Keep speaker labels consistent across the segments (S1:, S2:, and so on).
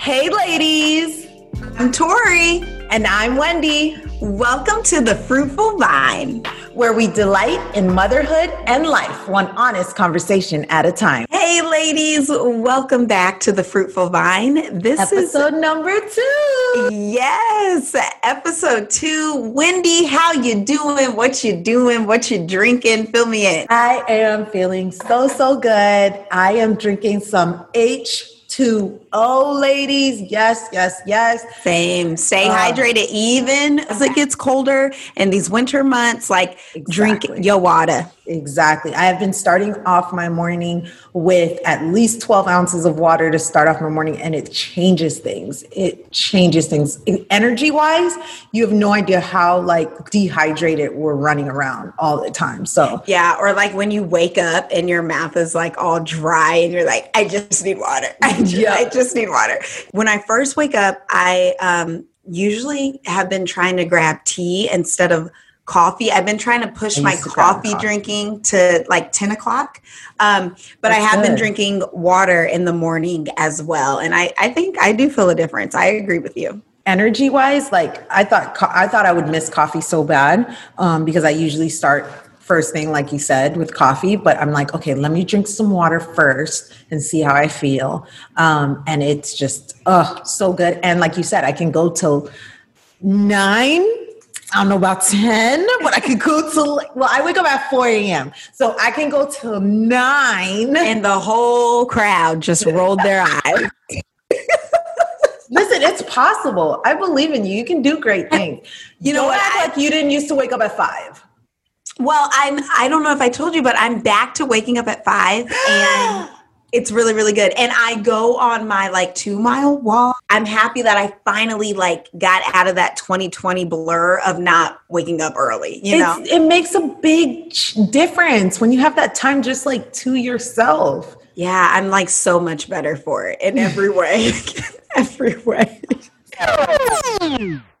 S1: Hey, ladies. I'm Torrie.
S2: And I'm Wendy.
S1: Welcome to The Fruitful Vine,
S2: where we delight in motherhood and life, one honest conversation at a time.
S1: Hey, ladies. Welcome back to The Fruitful Vine.
S2: This episode is episode number two.
S1: Yes, episode two. Wendy, how you doing? What you doing? What you drinking? Fill me in.
S2: I am feeling so, so good. I am drinking some H to oh ladies yes yes yes
S1: same stay uh, hydrated even as it gets colder in these winter months like exactly. drink your water
S2: Exactly. I have been starting off my morning with at least 12 ounces of water to start off my morning, and it changes things. It changes things. Energy wise, you have no idea how like dehydrated we're running around all the time. So,
S1: yeah. Or like when you wake up and your mouth is like all dry and you're like, I just need water. I just, yeah. I just need water. When I first wake up, I um, usually have been trying to grab tea instead of coffee. I've been trying to push my coffee, coffee, drinking to like 10 o'clock. Um, but That's I have good. been drinking water in the morning as well. And I, I think I do feel a difference. I agree with you
S2: energy wise like i thought i thought i would miss coffee so bad um, because i usually start first thing like you said with coffee but i'm like okay let me drink some water first and see how i feel um, and it's just oh so good and like you said i can go till nine I don't know about 10, but I can go till, well, I wake up at 4 a.m. So I can go till 9.
S1: And the whole crowd just rolled their eyes.
S2: Listen, it's possible. I believe in you. You can do great things. You know don't what? Act I, like you didn't used to wake up at 5.
S1: Well, I'm I don't know if I told you, but I'm back to waking up at 5 and it's really really good. And i go on my like two mile walk. I'm happy that i finally like got out of that 2020 blur of not waking up early you know?
S2: it makes a big difference when you have that time just like to yourself.
S1: Yeah i'm like so much better for it in every way. Every way.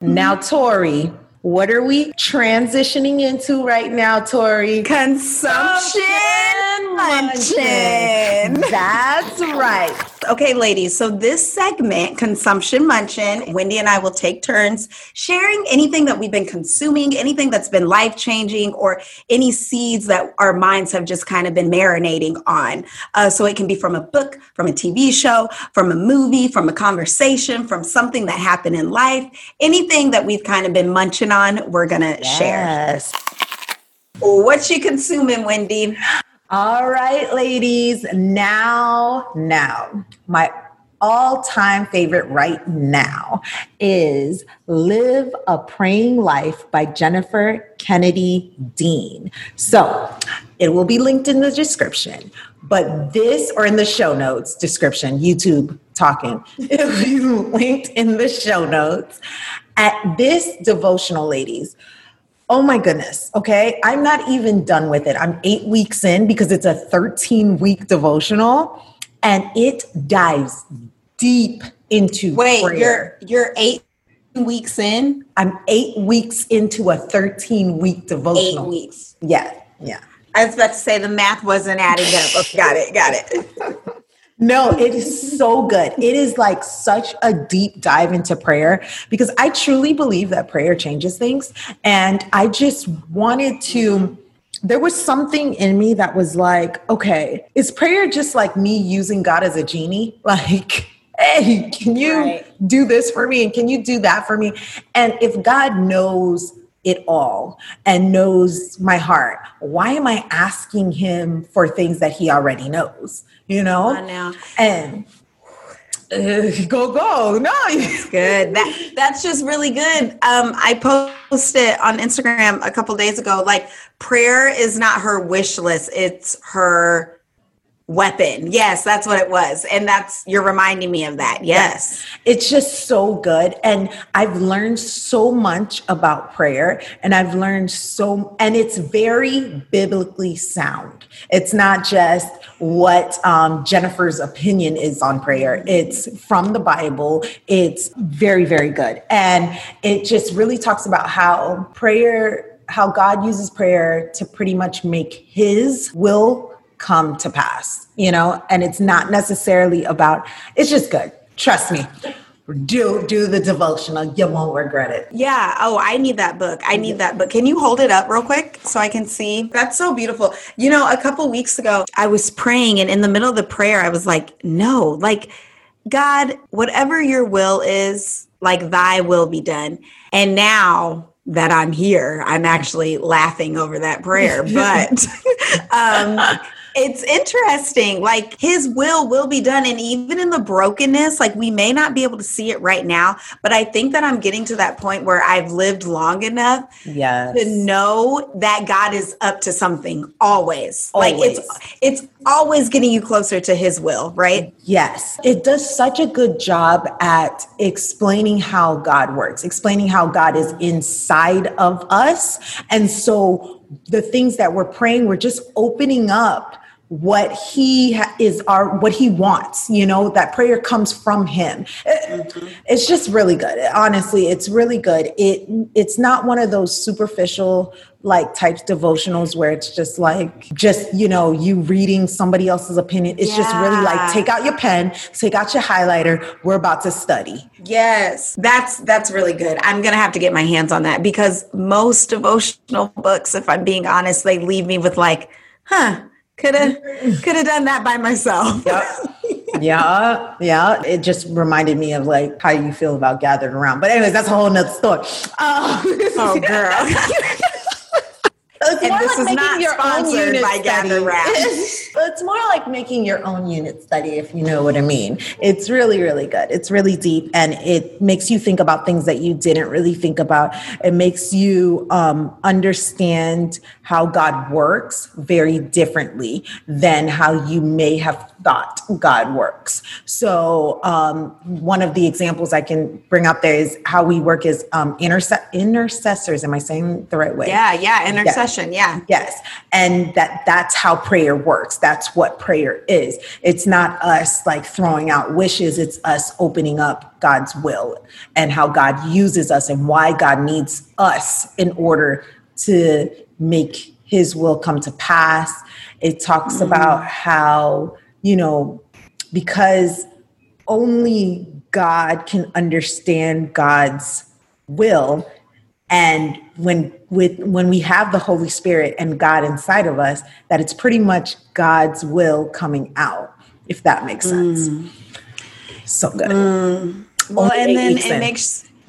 S2: Now torrie what are we transitioning into right now, Torrie?
S1: Consumption munching.
S2: That's right.
S1: Okay, ladies. So this segment, consumption munching, Wendy and I will take turns sharing anything that we've been consuming, anything that's been life changing, or any seeds that our minds have just kind of been marinating on. Uh, so it can be from a book, from a TV show, from a movie, from a conversation, from something that happened in life, anything that we've kind of been munching on, we're gonna yes. share. What you consuming, Wendy?
S2: All right, ladies. Now, now, my all time favorite right now is Live a Praying Life by Jennifer Kennedy Dean. So it will be linked in the description, but this, or in the show notes description, YouTube talking, it will be linked in the show notes. At this devotional, ladies, Oh my goodness. Okay. I'm not even done with it. I'm eight weeks in because it's a 13 week devotional and it dives deep into
S1: Wait, prayer. you're you're eight weeks in?
S2: I'm eight weeks into a 13 week devotional.
S1: Eight weeks.
S2: Yeah. Yeah.
S1: I was about to say the math wasn't adding up. Got it. Got it.
S2: No, it is so good. It is like such a deep dive into prayer because I truly believe that prayer changes things. And I just wanted to, there was something in me that was like, okay, is prayer just like me using God as a genie? Like, hey, can you right. do this for me? And can you do that for me? And if God knows it all and knows my heart, why am I asking him for things that he already knows? you know?
S1: I know.
S2: And uh, go go no
S1: that's good that that's just really good um i posted on instagram a couple days ago like prayer is not her wish list it's her weapon. Yes, that's what it was. And that's, you're reminding me of that. Yes.
S2: It's just so good. And I've learned so much about prayer and I've learned so, and it's very biblically sound. It's not just what um, Jennifer's opinion is on prayer, it's from the Bible. It's very, very good. And it just really talks about how prayer, how God uses prayer to pretty much make his will come to pass, you know, and it's not necessarily about, it's just good. trust me. Do do the devotional. You won't regret it.
S1: Yeah. Oh i need that book. I need that book. Can you hold it up real quick so i can see? That's so beautiful. You know a couple weeks ago i was praying and in the middle of the prayer i was like no like god whatever your will is like thy will be done. And now that i'm here i'm actually laughing over that prayer. But um it's interesting. Like his will will be done. And even in the brokenness, like we may not be able to see it right now, but I think that I'm getting to that point where I've lived long enough
S2: yes.
S1: to know that God is up to something always. always. Like it's it's always getting you closer to his will, right?
S2: Yes. It does such a good job at explaining how God works, explaining how God is inside of us. And so the things that we're praying, we're just opening up what he ha- is our what he wants you know that prayer comes from him. Mm-hmm. it's just really good. Honestly it's really good. It it's not one of those superficial like types devotionals where it's just like just you know you reading somebody else's opinion. It's yeah. just really like take out your pen take out your highlighter. We're about to study.
S1: Yes. That's that's really good. I'm gonna have to get my hands on that because most devotional books if i'm being honest they leave me with like huh could have could have done that by myself.
S2: Yep. yeah, yeah. It just reminded me of like how you feel about Gather Round. But anyways, that's a whole nother story.
S1: Uh, oh, girl.
S2: It's and this like is not your sponsored own by Gather Round. it's more like making your own unit study, if you know what I mean. It's really, really good. It's really deep, and it makes you think about things that you didn't really think about. It makes you um, understand how God works very differently than how you may have thought God works. So, um, one of the examples I can bring up there is how we work as um, interse- intercessors. Am I saying the right way?
S1: Yeah, yeah, intercession. Yeah.
S2: Yes, and that that's how prayer works. That's what prayer is. It's not us like throwing out wishes. It's us opening up God's will and how God uses us and why God needs us in order to make his will come to pass. It talks mm. about how, you know, because only God can understand God's will and when with when we have the holy spirit and god inside of us that it's pretty much god's will coming out if that makes sense mm. so good mm.
S1: well and then it makes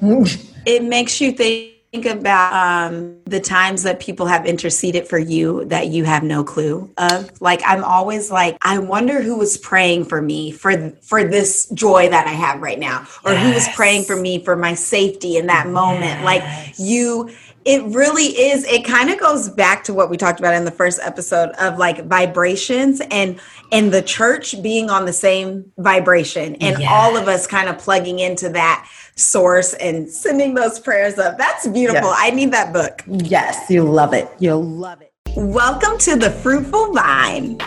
S1: it makes you think think about um, the times that people have interceded for you that you have no clue of like i'm always like i wonder who was praying for me for for this joy that i have right now or yes. who was praying for me for my safety in that moment yes. like you it really is. It kind of goes back to what we talked about in the first episode of like vibrations and and the church being on the same vibration and yes. all of us kind of plugging into that source and sending those prayers up. That's beautiful. Yes. i need that book.
S2: Yes you love it. You'll love it.
S1: Welcome to the fruitful vine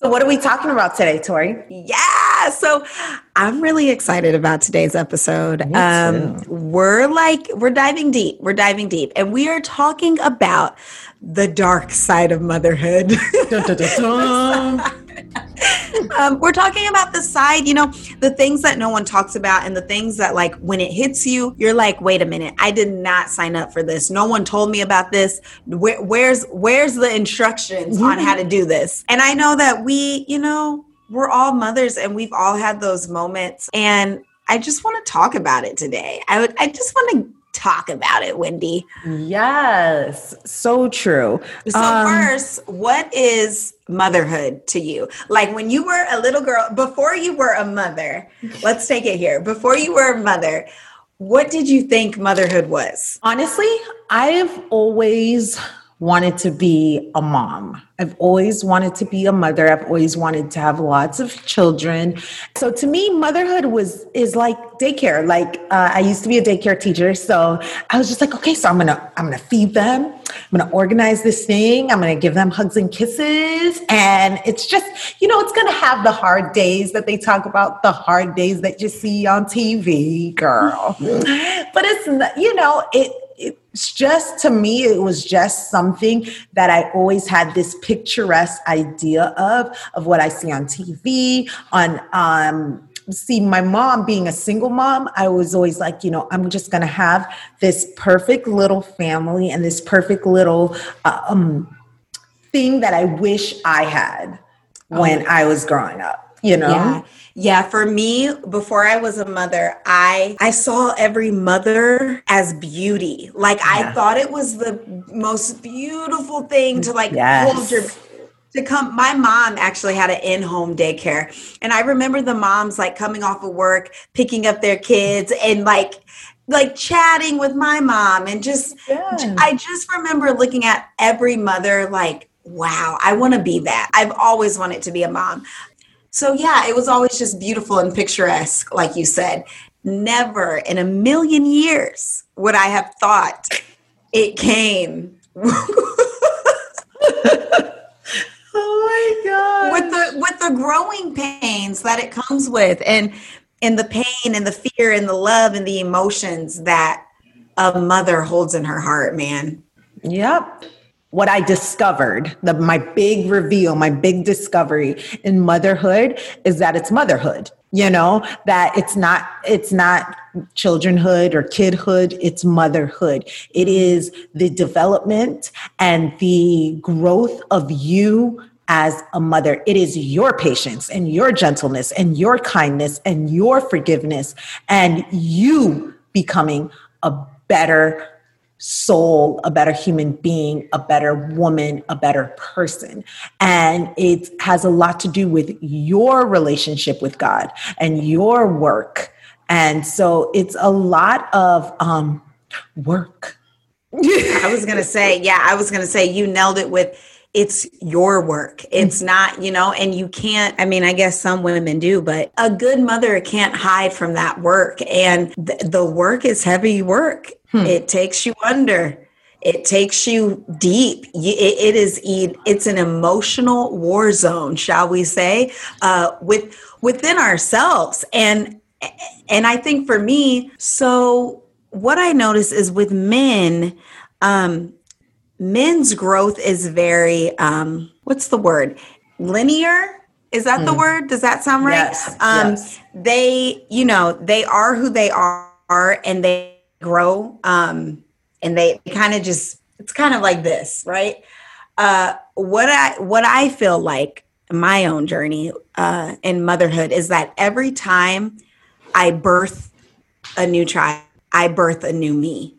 S2: so, what are we talking about today, Torrie?
S1: Yeah. So, I'm really excited about today's episode. Um, we're like, we're diving deep. We're diving deep. And we are talking about the dark side of motherhood. dun, dun, dun, um, we're talking about the side, you know, the things that no one talks about and the things that, like, when it hits you, you're like, wait a minute, I did not sign up for this. No one told me about this. Where, where's where's the instructions on how to do this? And I know that we, you know, we're all mothers and we've all had those moments. And I just want to talk about it today. I would I just want to talk about it, Wendy.
S2: Yes, so true.
S1: So, um, first, what is motherhood to you? Like when you were a little girl, before you were a mother, let's take it here. Before you were a mother, what did you think motherhood was?
S2: Honestly, I've always wanted to be a mom. I've always wanted to be a mother. I've always wanted to have lots of children. So to me, motherhood was is like daycare. Like uh, I used to be a daycare teacher, so I was just like, okay, so I'm gonna I'm gonna feed them. I'm gonna organize this thing. I'm gonna give them hugs and kisses, and it's just you know it's gonna have the hard days that they talk about, the hard days that you see on TV, girl. but it's you know it it's just to me it was just something that i always had this picturesque idea of of what i see on tv on um see my mom being a single mom, I was always like, you know, I'm just going to have this perfect little family and this perfect little uh, um, thing that I wish I had when oh. I was growing up, you know?
S1: Yeah. Yeah, for me, before I was a mother, I I saw every mother as beauty. Like yeah. I thought it was the most beautiful thing to like yes. hold your to come my mom actually had an in-home daycare and i remember the moms like coming off of work picking up their kids and like like chatting with my mom and just yeah. i just remember looking at every mother like wow i want to be that i've always wanted to be a mom so yeah it was always just beautiful and picturesque like you said. Never in a million years would i have thought it came
S2: oh my god
S1: with the with the growing pains that it comes with and and the pain and the fear and the love and the emotions that a mother holds in her heart man.
S2: Yep what I discovered, the my big reveal, my big discovery in motherhood is that it's motherhood. You know, that it's not it's not childrenhood or kidhood, it's motherhood. It is the development and the growth of you as a mother. It is your patience and your gentleness and your kindness and your forgiveness and you becoming a better soul, a better human being, a better woman, a better person. And it has a lot to do with your relationship with God and your work. And so it's a lot of um, work.
S1: I was going to say, yeah, I was going to say you nailed it with it's your work. It's not, you know, and you can't, I mean, I guess some women do, but a good mother can't hide from that work. And th- the work is heavy work. Hmm. It takes you under. It takes you deep. it, it is it's an emotional war zone, shall we say, uh, with within ourselves. And and I think for me, so what I notice is with men, um, men's growth is very um what's the word? Linear? Is that mm. the word? Does that sound right?
S2: Yes,
S1: um
S2: yes.
S1: they you know they are who they are and they grow um and they kind of just it's kind of like this right? Uh what i what i feel like my own journey uh in motherhood is that every time i birth a new child i birth a new me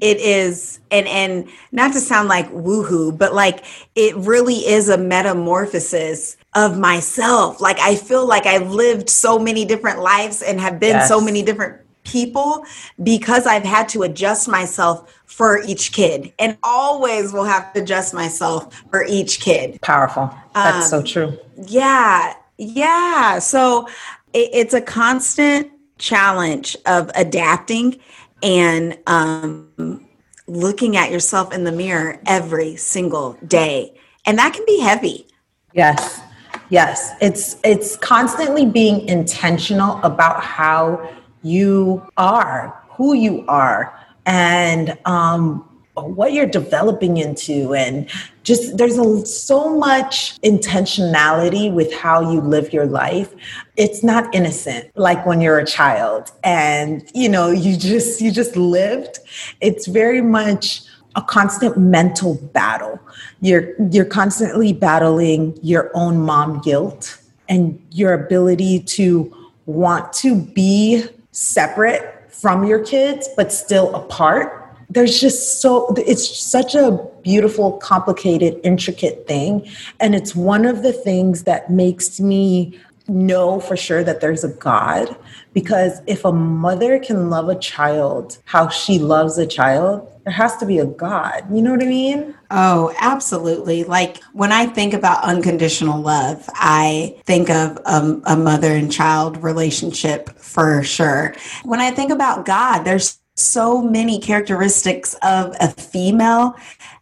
S1: it is and and not to sound like woohoo but like it really is a metamorphosis of myself. Like i feel like i've lived so many different lives and have been yes. so many different people because i've had to adjust myself for each kid and always will have to adjust myself for each kid.
S2: Powerful. That's um, so true.
S1: yeah yeah. So it, it's a constant challenge of adapting and um, looking at yourself in the mirror every single day. And that can be heavy.
S2: Yes. Yes. It's it's constantly being intentional about how you are who you are. And um, what you're developing into and just there's a, so much intentionality with how you live your life. It's not innocent like when you're a child and you know you just you just lived. It's very much a constant mental battle. You're you're constantly battling your own mom guilt and your ability to want to be separate from your kids but still apart there's just so it's such a beautiful complicated intricate thing. And it's one of the things that makes me know for sure that there's a god. Because if a mother can love a child how she loves a child there has to be a god. You know what i mean?
S1: Oh absolutely. Like when i think about unconditional love i think of um, a mother and child relationship for sure. When i think about god there's so many characteristics of a female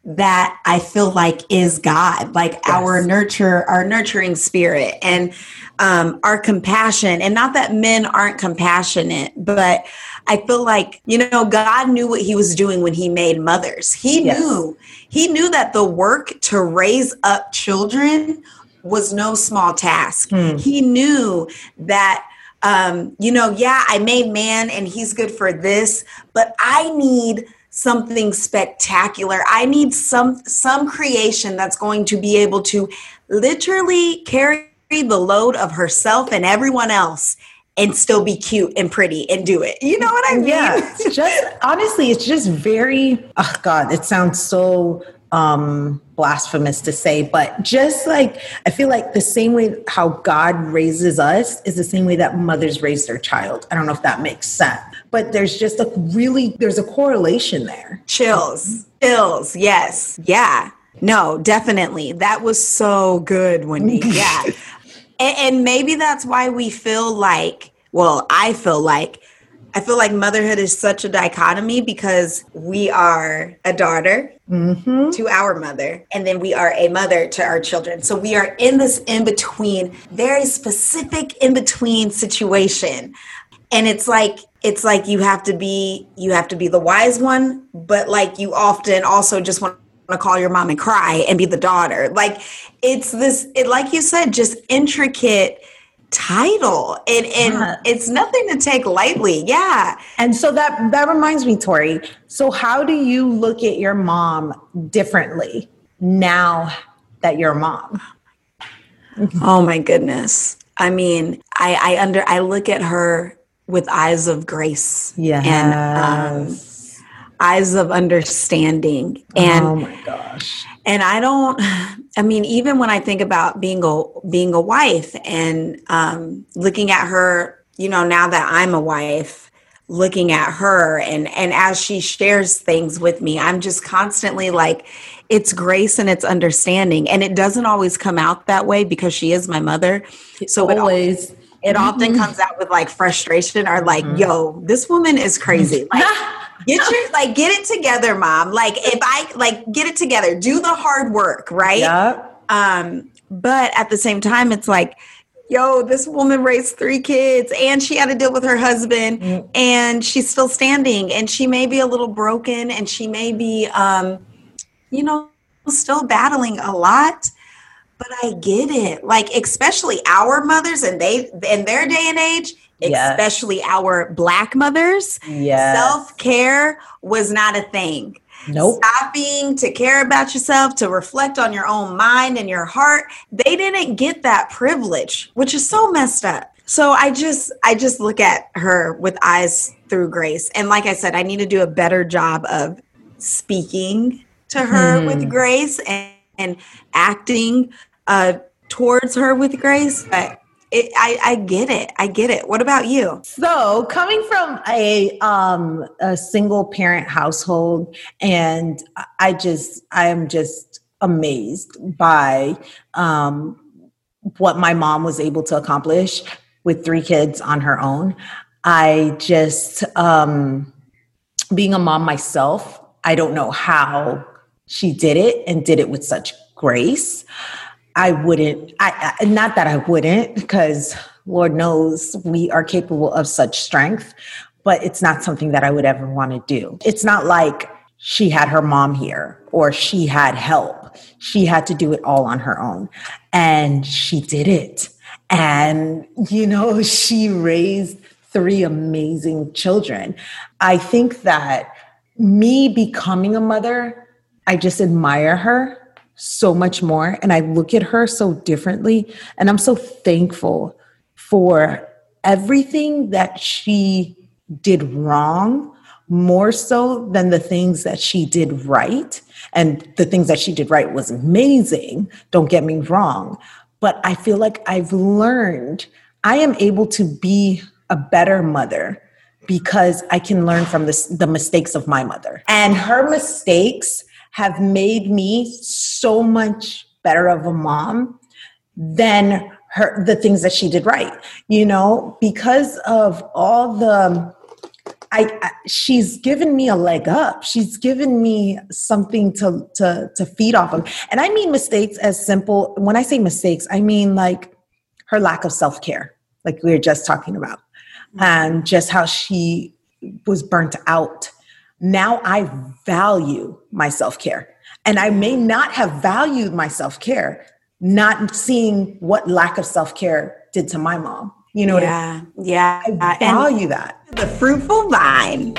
S1: that I feel like is God, like yes. our nurture, our nurturing spirit and um, our compassion. And not that men aren't compassionate, but I feel like, you know, God knew what he was doing when he made mothers. He yes. knew, he knew that the work to raise up children was no small task. Hmm. He knew that um, you know, yeah, I made man and he's good for this, but I need something spectacular. I need some some creation that's going to be able to literally carry the load of herself and everyone else and still be cute and pretty and do it. You know what I mean?
S2: Yeah. just honestly, it's just very oh god, it sounds so um blasphemous to say, but just like I feel like the same way how God raises us is the same way that mothers raise their child. I don't know if that makes sense. But there's just a really there's a correlation there.
S1: Chills. Chills. Yes. Yeah. No, definitely. That was so good, Wendy. Yeah. and, and maybe that's why we feel like, well, I feel like I feel like motherhood is such a dichotomy because we are a daughter mm-hmm. to our mother, and then we are a mother to our children. So we are in this in between, very specific in between situation. And it's like it's like you have to be you have to be the wise one, but like you often also just want to call your mom and cry and be the daughter. Like it's this it like you said just intricate title. And and yeah. it's nothing to take lightly. Yeah.
S2: And so that that reminds me torrie. So how do you look at your mom differently now that you're a mom?
S1: Oh my goodness. I mean i i under i look at her with eyes of grace
S2: yeah
S1: and um, eyes of understanding. And
S2: oh my gosh.
S1: And i don't i mean even when i think about being a being a wife and um, looking at her you know now that i'm a wife looking at her and and as she shares things with me i'm just constantly like it's grace and it's understanding and it doesn't always come out that way because she is my mother
S2: so always
S1: it, it often mm-hmm. comes out with like frustration or like mm-hmm. yo this woman is crazy like get your like get it together mom. Like if i like get it together. Do the hard work right?
S2: Yeah
S1: um but at the same time it's like yo this woman raised three kids and she had to deal with her husband mm. and she's still standing and she may be a little broken and she may be um you know still battling a lot but i get it. Like especially our mothers and they in their day and age especially our black mothers,
S2: yes.
S1: self care was not a thing.
S2: Nope.
S1: Stopping to care about yourself, to reflect on your own mind and your heart, they didn't get that privilege, which is so messed up. So I just I just look at her with eyes through grace. And like I said, I need to do a better job of speaking to her hmm. with grace and, and acting uh, towards her with grace. But it, I, I get it. I get it. What about you?
S2: So, coming from a um, a single parent household, and I just I am just amazed by um, what my mom was able to accomplish with three kids on her own. I just um, being a mom myself. I don't know how she did it and did it with such grace. I wouldn't, I, I not that I wouldn't, because Lord knows we are capable of such strength, but it's not something that I would ever want to do. It's not like she had her mom here or she had help. She had to do it all on her own. And she did it. And, you know, she raised three amazing children. I think that me becoming a mother, I just admire her so much more and I look at her so differently. And I'm so thankful for everything that she did wrong, more so than the things that she did right. And the things that she did right was amazing, don't get me wrong. But I feel like I've learned I am able to be a better mother because I can learn from this, the mistakes of my mother. And her mistakes have made me so much better of a mom than her the things that she did right you know because of all the I, I, she's given me a leg up. She's given me something to to to feed off of. And I mean mistakes as simple. When I say mistakes, I mean like her lack of self-care, like we were just talking about. And just how she was burnt out now I value my self care. And I may not have valued my self care, not seeing what lack of self care did to my mom. You know,
S1: yeah, yeah.
S2: I value and that.
S1: The fruitful vine.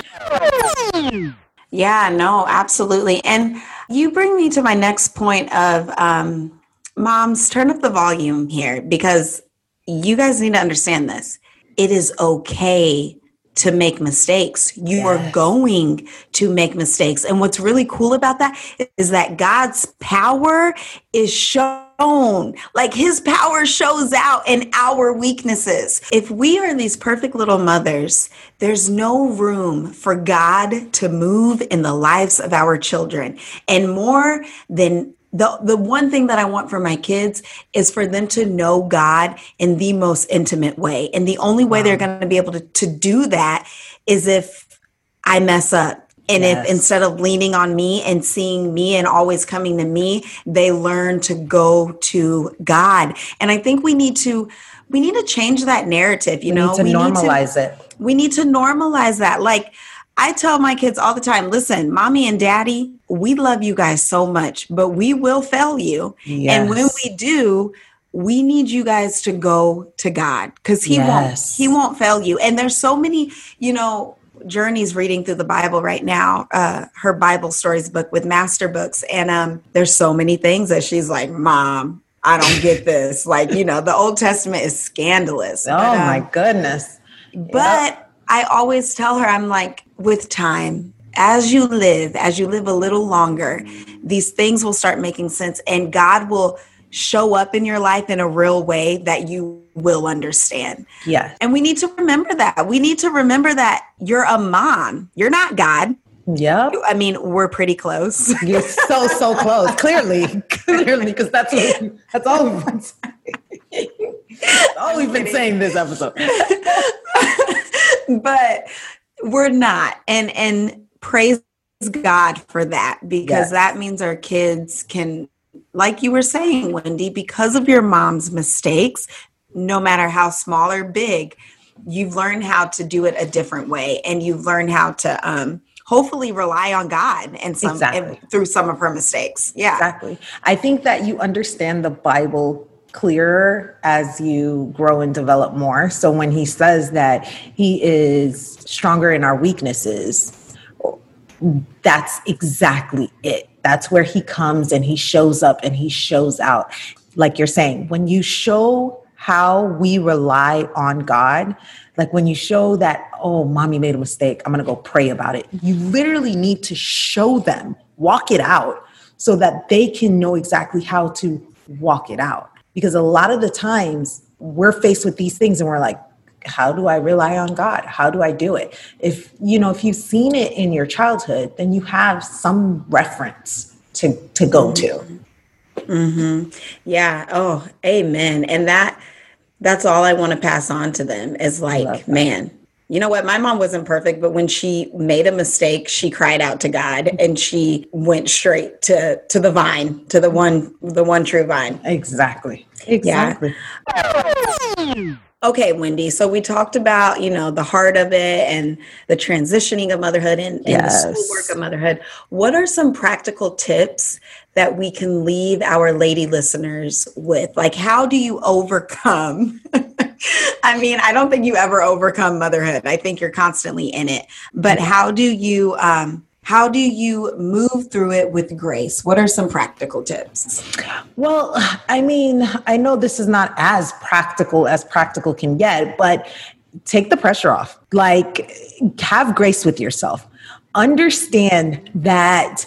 S1: Yeah, no, absolutely. And you bring me to my next point of um, moms, turn up the volume here because you guys need to understand this. It is okay to make mistakes. You yes. are going to make mistakes. And what's really cool about that is that God's power is shown. Like his power shows out in our weaknesses. If we are these perfect little mothers, there's no room for God to move in the lives of our children. And more than the the one thing that I want for my kids is for them to know God in the most intimate way. And the only way wow. they're going to be able to, to do that is if I mess up. And yes. if instead of leaning on me and seeing me and always coming to me, they learn to go to God. And I think we need to we need to change that narrative, you
S2: we
S1: know.
S2: Need to we normalize need to, it.
S1: We need to normalize that. Like I tell my kids all the time listen, mommy and daddy, we love you guys so much, but we will fail you. Yes. And when we do, we need you guys to go to God because he yes. won't he won't fail you. And there's so many, you know, Journey's reading through the Bible right now, uh, her Bible stories book with master books. And um, there's so many things that she's like, Mom, I don't get this. like, you know, the Old Testament is scandalous.
S2: Oh but, um, my goodness.
S1: But yep. I always tell her, I'm like, with time, as you live, as you live a little longer, these things will start making sense and God will show up in your life in a real way that you will understand.
S2: Yeah.
S1: And we need to remember that. We need to remember that you're a mom. You're not God.
S2: Yeah.
S1: I mean, we're pretty close.
S2: You're so so close. Clearly, clearly, because that's what, that's all we've been saying. all we've been saying this episode.
S1: But we're not and and praise god for that because yes. that means our kids can like you were saying wendy because of your mom's mistakes no matter how small or big you've learned how to do it a different way and you've learned how to um, hopefully rely on god and some exactly. and through some of her mistakes yeah
S2: exactly i think that you understand the bible clearer as you grow and develop more. So when he says that he is stronger in our weaknesses, that's exactly it. That's where he comes and he shows up and he shows out. Like you're saying, when you show how we rely on God, like when you show that, oh, mommy made a mistake, I'm gonna go pray about it. You literally need to show them, walk it out so that they can know exactly how to walk it out because a lot of the times we're faced with these things and we're like how do i rely on god? How do i do it? If you know if you've seen it in your childhood then you have some reference to to go to.
S1: Mm-hmm. yeah. Oh amen. And that that's all i want to pass on to them is like man you know what? My mom wasn't perfect, but when she made a mistake, she cried out to God mm-hmm. and she went straight to to the vine, to the one the one true vine.
S2: Exactly. Exactly.
S1: Yeah. Okay, Wendy. So we talked about, you know, the heart of it and the transitioning of motherhood and, and yes. the schoolwork of motherhood. What are some practical tips that we can leave our lady listeners with? Like, how do you overcome I mean, I don't think you ever overcome motherhood. I think you're constantly in it. But how do you um how do you move through it with grace? What are some practical tips?
S2: Well, I mean, I know this is not as practical as practical can get, but take the pressure off. Like have grace with yourself. Understand that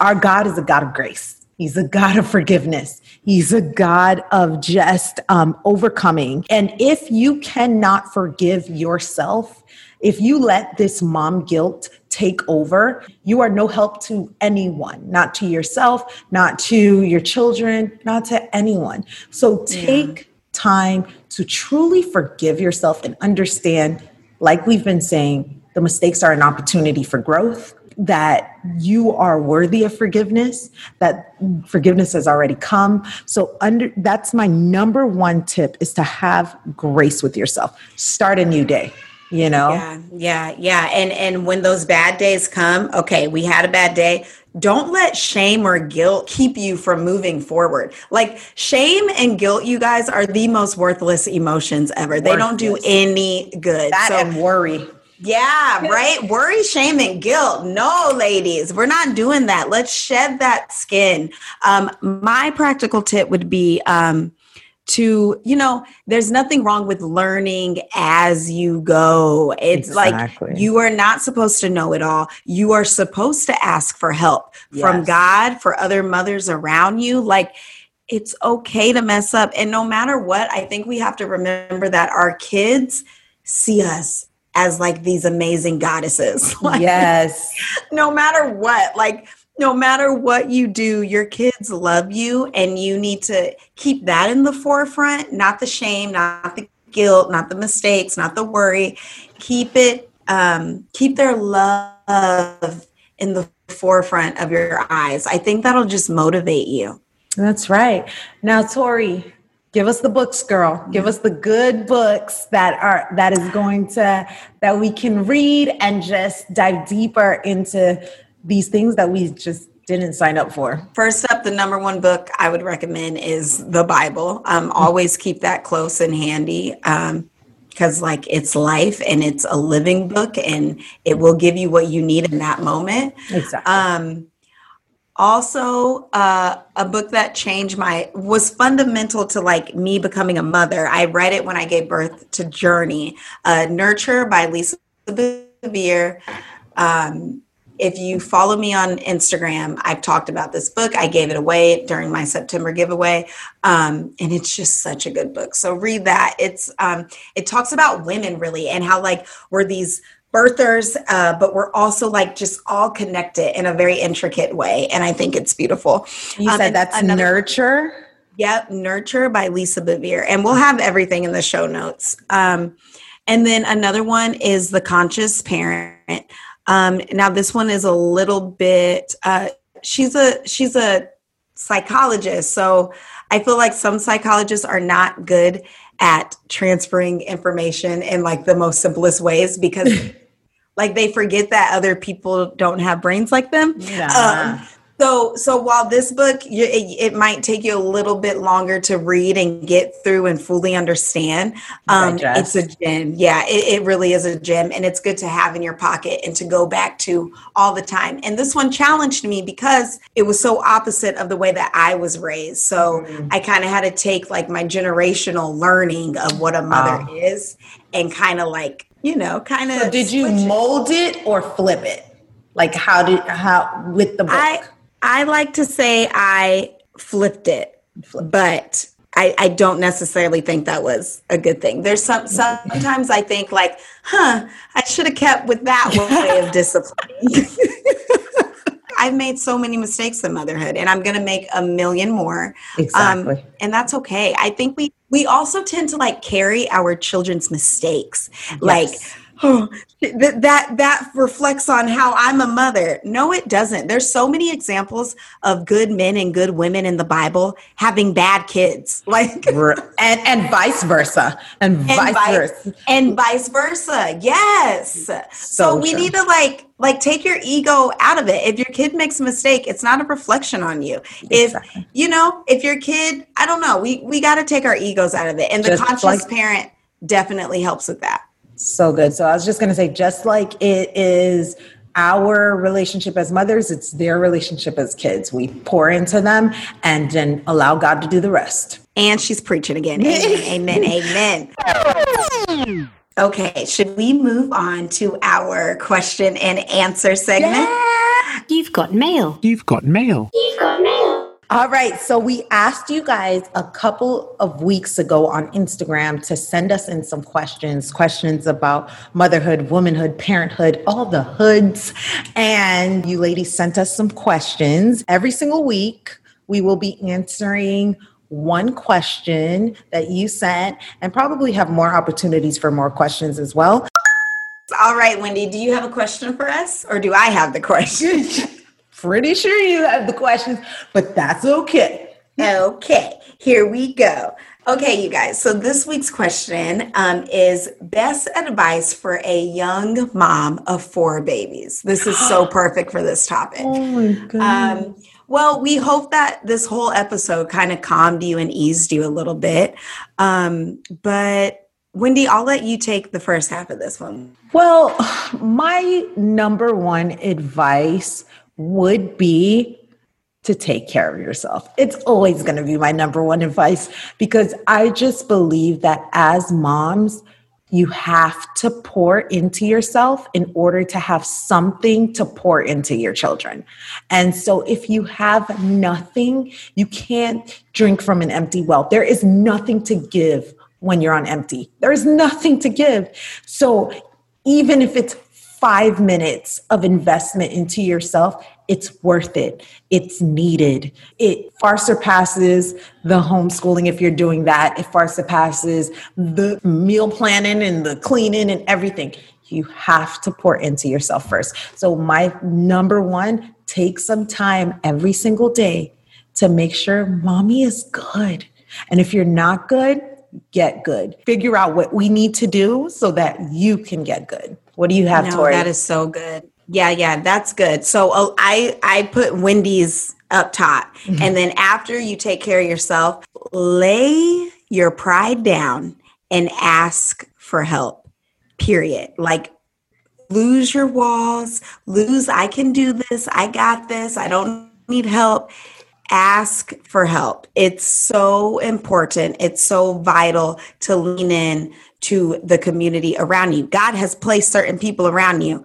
S2: our God is a God of grace. He's a God of forgiveness. He's a God of just um, overcoming. And if you cannot forgive yourself, if you let this mom guilt take over, you are no help to anyone, not to yourself, not to your children, not to anyone. So take yeah. time to truly forgive yourself and understand, like we've been saying, the mistakes are an opportunity for growth that you are worthy of forgiveness that forgiveness has already come so under that's my number one tip is to have grace with yourself start a new day you know
S1: yeah yeah yeah and and when those bad days come okay we had a bad day don't let shame or guilt keep you from moving forward. Like shame and guilt, you guys are the most worthless emotions ever. They don't do any good.
S2: That so, and worry.
S1: Yeah, right. Worry, shame, and guilt. No, ladies, we're not doing that. Let's shed that skin. Um, my practical tip would be um, to you know there's nothing wrong with learning as you go it's exactly. like you are not supposed to know it all you are supposed to ask for help yes. from god for other mothers around you like it's okay to mess up and no matter what i think we have to remember that our kids see us as like these amazing goddesses like,
S2: yes
S1: no matter what like no matter what you do, your kids love you, and you need to keep that in the forefront, not the shame, not the guilt, not the mistakes, not the worry. Keep it, um, keep their love in the forefront of your eyes. I think that'll just motivate you.
S2: That's right. Now, Torrie, give us the books girl give us the good books that are that is going to that we can read and just dive deeper into these things that we just didn't sign up for?
S1: First up, the number one book I would recommend is the Bible. Um, always keep that close and handy. Um, because like it's life and it's a living book and it will give you what you need in that moment
S2: exactly um,
S1: also uh, a book that changed my was fundamental to like me becoming a mother i read it when i gave birth to journey uh, nurture by lisa bevere um, if you follow me on Instagram, I've talked about this book. I gave it away during my September giveaway, um, and it's just such a good book. So read that. It's um, it talks about women really and how like we're these birthers, uh, but we're also like just all connected in a very intricate way, and I think it's beautiful.
S2: You um, said that's another, nurture.
S1: Yep, nurture by Lisa Bevere, and we'll have everything in the show notes. Um, and then another one is the conscious parent. Um, now this one is a little bit. Uh, she's a she's a psychologist, so I feel like some psychologists are not good at transferring information in like the most simplest ways because like they forget that other people don't have brains like them. Yeah. Um, so, so while this book, you, it, it, might take you a little bit longer to read and get through and fully understand. Um, it's a gem. Yeah, it, it really is a gem, and it's good to have in your pocket and to go back to all the time. And this one challenged me because it was so opposite of the way that I was raised. So mm-hmm. I kind of had to take like my generational learning of what a mother oh. is and kind of like you know, kind of.
S2: So did you mold it. or flip it? Like how did how with the book?
S1: I, I like to say I flipped it, but I, I don't necessarily think that was a good thing. There's some sometimes I think like, huh, I should have kept with that way of discipline. I've made so many mistakes in motherhood and I'm going to make a million more.
S2: Exactly. Um,
S1: and that's okay. I think we we also tend to like carry our children's mistakes. Yes. Like oh, that, that that reflects on how I'm a mother. No, it doesn't. There's so many examples of good men and good women in the Bible having bad kids, like
S2: and and vice versa, and, and vice, vice versa,
S1: and vice versa. Yes. So, so we need to like like take your ego out of it. If your kid makes a mistake, it's not a reflection on you. Exactly. If you know, if your kid, I don't know, we we got to take our egos out of it, and the Just conscious like- parent definitely helps with that.
S2: So good. So I was just going to say, just like it is our relationship as mothers, it's their relationship as kids. We pour into them and then allow God to do the rest.
S1: And she's preaching again. Amen. amen. Amen. Okay, should we move on to our question and answer segment?
S3: Yeah. You've got mail.
S4: You've got mail. You've got
S2: mail. All right. So we asked you guys a couple of weeks ago on Instagram to send us in some questions, questions about motherhood, womanhood, parenthood, all the hoods. And you ladies sent us some questions. Every single week, we will be answering one question that you sent and probably have more opportunities for more questions as well.
S1: All right, Wendy, do you have a question for us or do I have the question?
S2: pretty sure you have the questions, but that's okay.
S1: Okay, here we go. Okay, you guys. So this week's question um, is best advice for a young mom of four babies. This is so perfect for this topic.
S2: Oh my god.
S1: Um, well, we hope that this whole episode kind of calmed you and eased you a little bit. Um, but Wendy, I'll let you take the first half of this one.
S2: Well, my number one advice would be to take care of yourself. It's always going to be my number one advice because I just believe that as moms, you have to pour into yourself in order to have something to pour into your children. And so if you have nothing, you can't drink from an empty well. There is nothing to give when you're on empty. There is nothing to give. So even if it's five minutes of investment into yourself, it's worth it. It's needed. It far surpasses the homeschooling if you're doing that. It far surpasses the meal planning and the cleaning and everything. You have to pour into yourself first. So, my number one, take some time every single day to make sure mommy is good. And if you're not good, get good. Figure out what we need to do so that you can get good. What do you have,
S1: No,
S2: Torrie?
S1: that is so good. Yeah, yeah, that's good. So oh, I I put Wendy's up top, mm-hmm. and then after you take care of yourself, lay your pride down and ask for help. Period. Like lose your walls, lose I can do this, I got this, I don't need help. Ask for help. It's so important. It's so vital to lean in to the community around you. God has placed certain people around you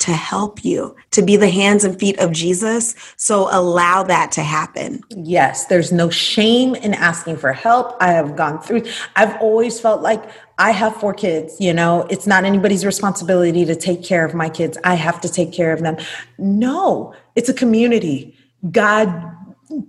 S1: to help you, to be the hands and feet of Jesus. So allow that to happen.
S2: Yes, there's no shame in asking for help. I have gone through, I've always felt like I have four kids, you know, it's not anybody's responsibility to take care of my kids. I have to take care of them. No, it's a community. God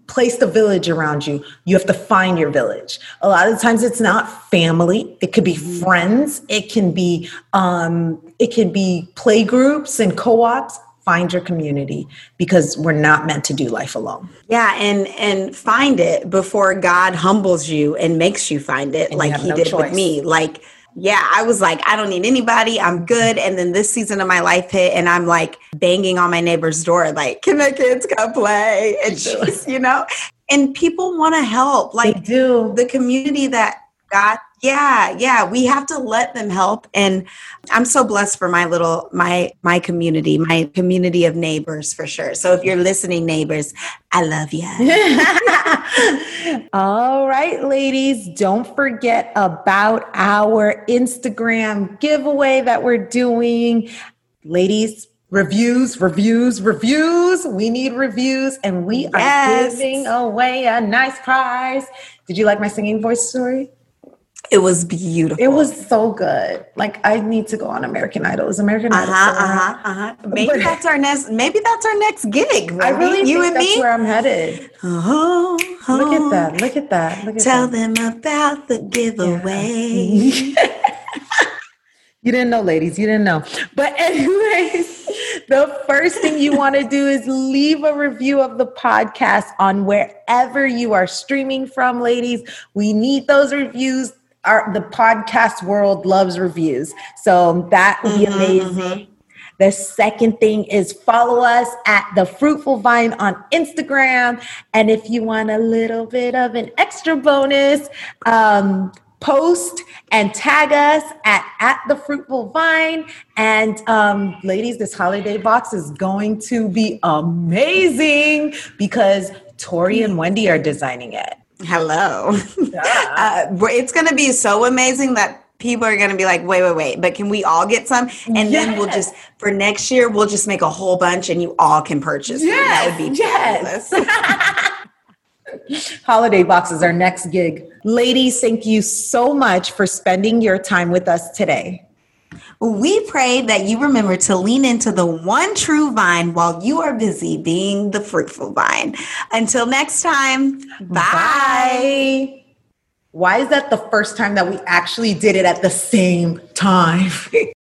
S2: placed the village around you. You have to find your village. A lot of times it's not family. It could be friends. It can be um, it can be play groups and co-ops. Find your community because we're not meant to do life alone.
S1: Yeah, and and find it before God humbles you and makes you find it
S2: And
S1: like he
S2: no
S1: did
S2: choice.
S1: with me. Like yeah, I was like, I don't need anybody. I'm good. And then this season of my life hit, and I'm like banging on my neighbor's door, like, can the kids come play? And she's, you know, and people want to help.
S2: They
S1: Like
S2: do.
S1: the community that got yeah yeah we have to let them help and i'm so blessed for my little my my community my community of neighbors for sure so if you're listening neighbors i love you
S2: All right, ladies, don't forget about our Instagram giveaway that we're doing. Ladies, reviews, reviews, reviews. We need reviews, and we are giving away a nice prize. Did you like my singing voice story?
S1: It was beautiful
S2: It was so good. Like, I need to go on American Idol. Is American Idol?
S1: uh-huh
S2: still around?
S1: uh-huh uh-huh maybe
S2: But-
S1: that's our next maybe that's our next gig
S2: I really
S1: you
S2: think
S1: and
S2: that's
S1: me
S2: where I'm headed.
S1: oh,
S2: Look
S1: oh.
S2: at that. Look at that. Look at
S1: tell
S2: that.
S1: them about the giveaway
S2: You didn't know, ladies. You didn't know. But, anyways, the first thing you want to do is leave a review of the podcast on wherever you are streaming from, ladies. We need those reviews. Our, the podcast world loves reviews. So that would be
S1: Mhm,
S2: amazing. The second thing is follow us at the Fruitful Vine on Instagram. And if you want a little bit of an extra bonus, um, post and tag us at, at the Fruitful Vine. And um, ladies, this holiday box is going to be amazing because Torrie and Wendy are designing it.
S1: Hello. Uh, it's going to be so amazing that people are going to be like wait wait wait but can we all get some? And then we'll just for next year we'll just make a whole bunch and you all can purchase them. that would be
S2: Yes,
S1: fabulous.
S2: Holiday boxes, our next gig. Ladies, thank you so much for spending your time with us today.
S1: We pray that you remember to lean into the one true vine while you are busy being the fruitful vine until next time bye.
S2: Bye. Why is that the first time that we actually did it at the same time?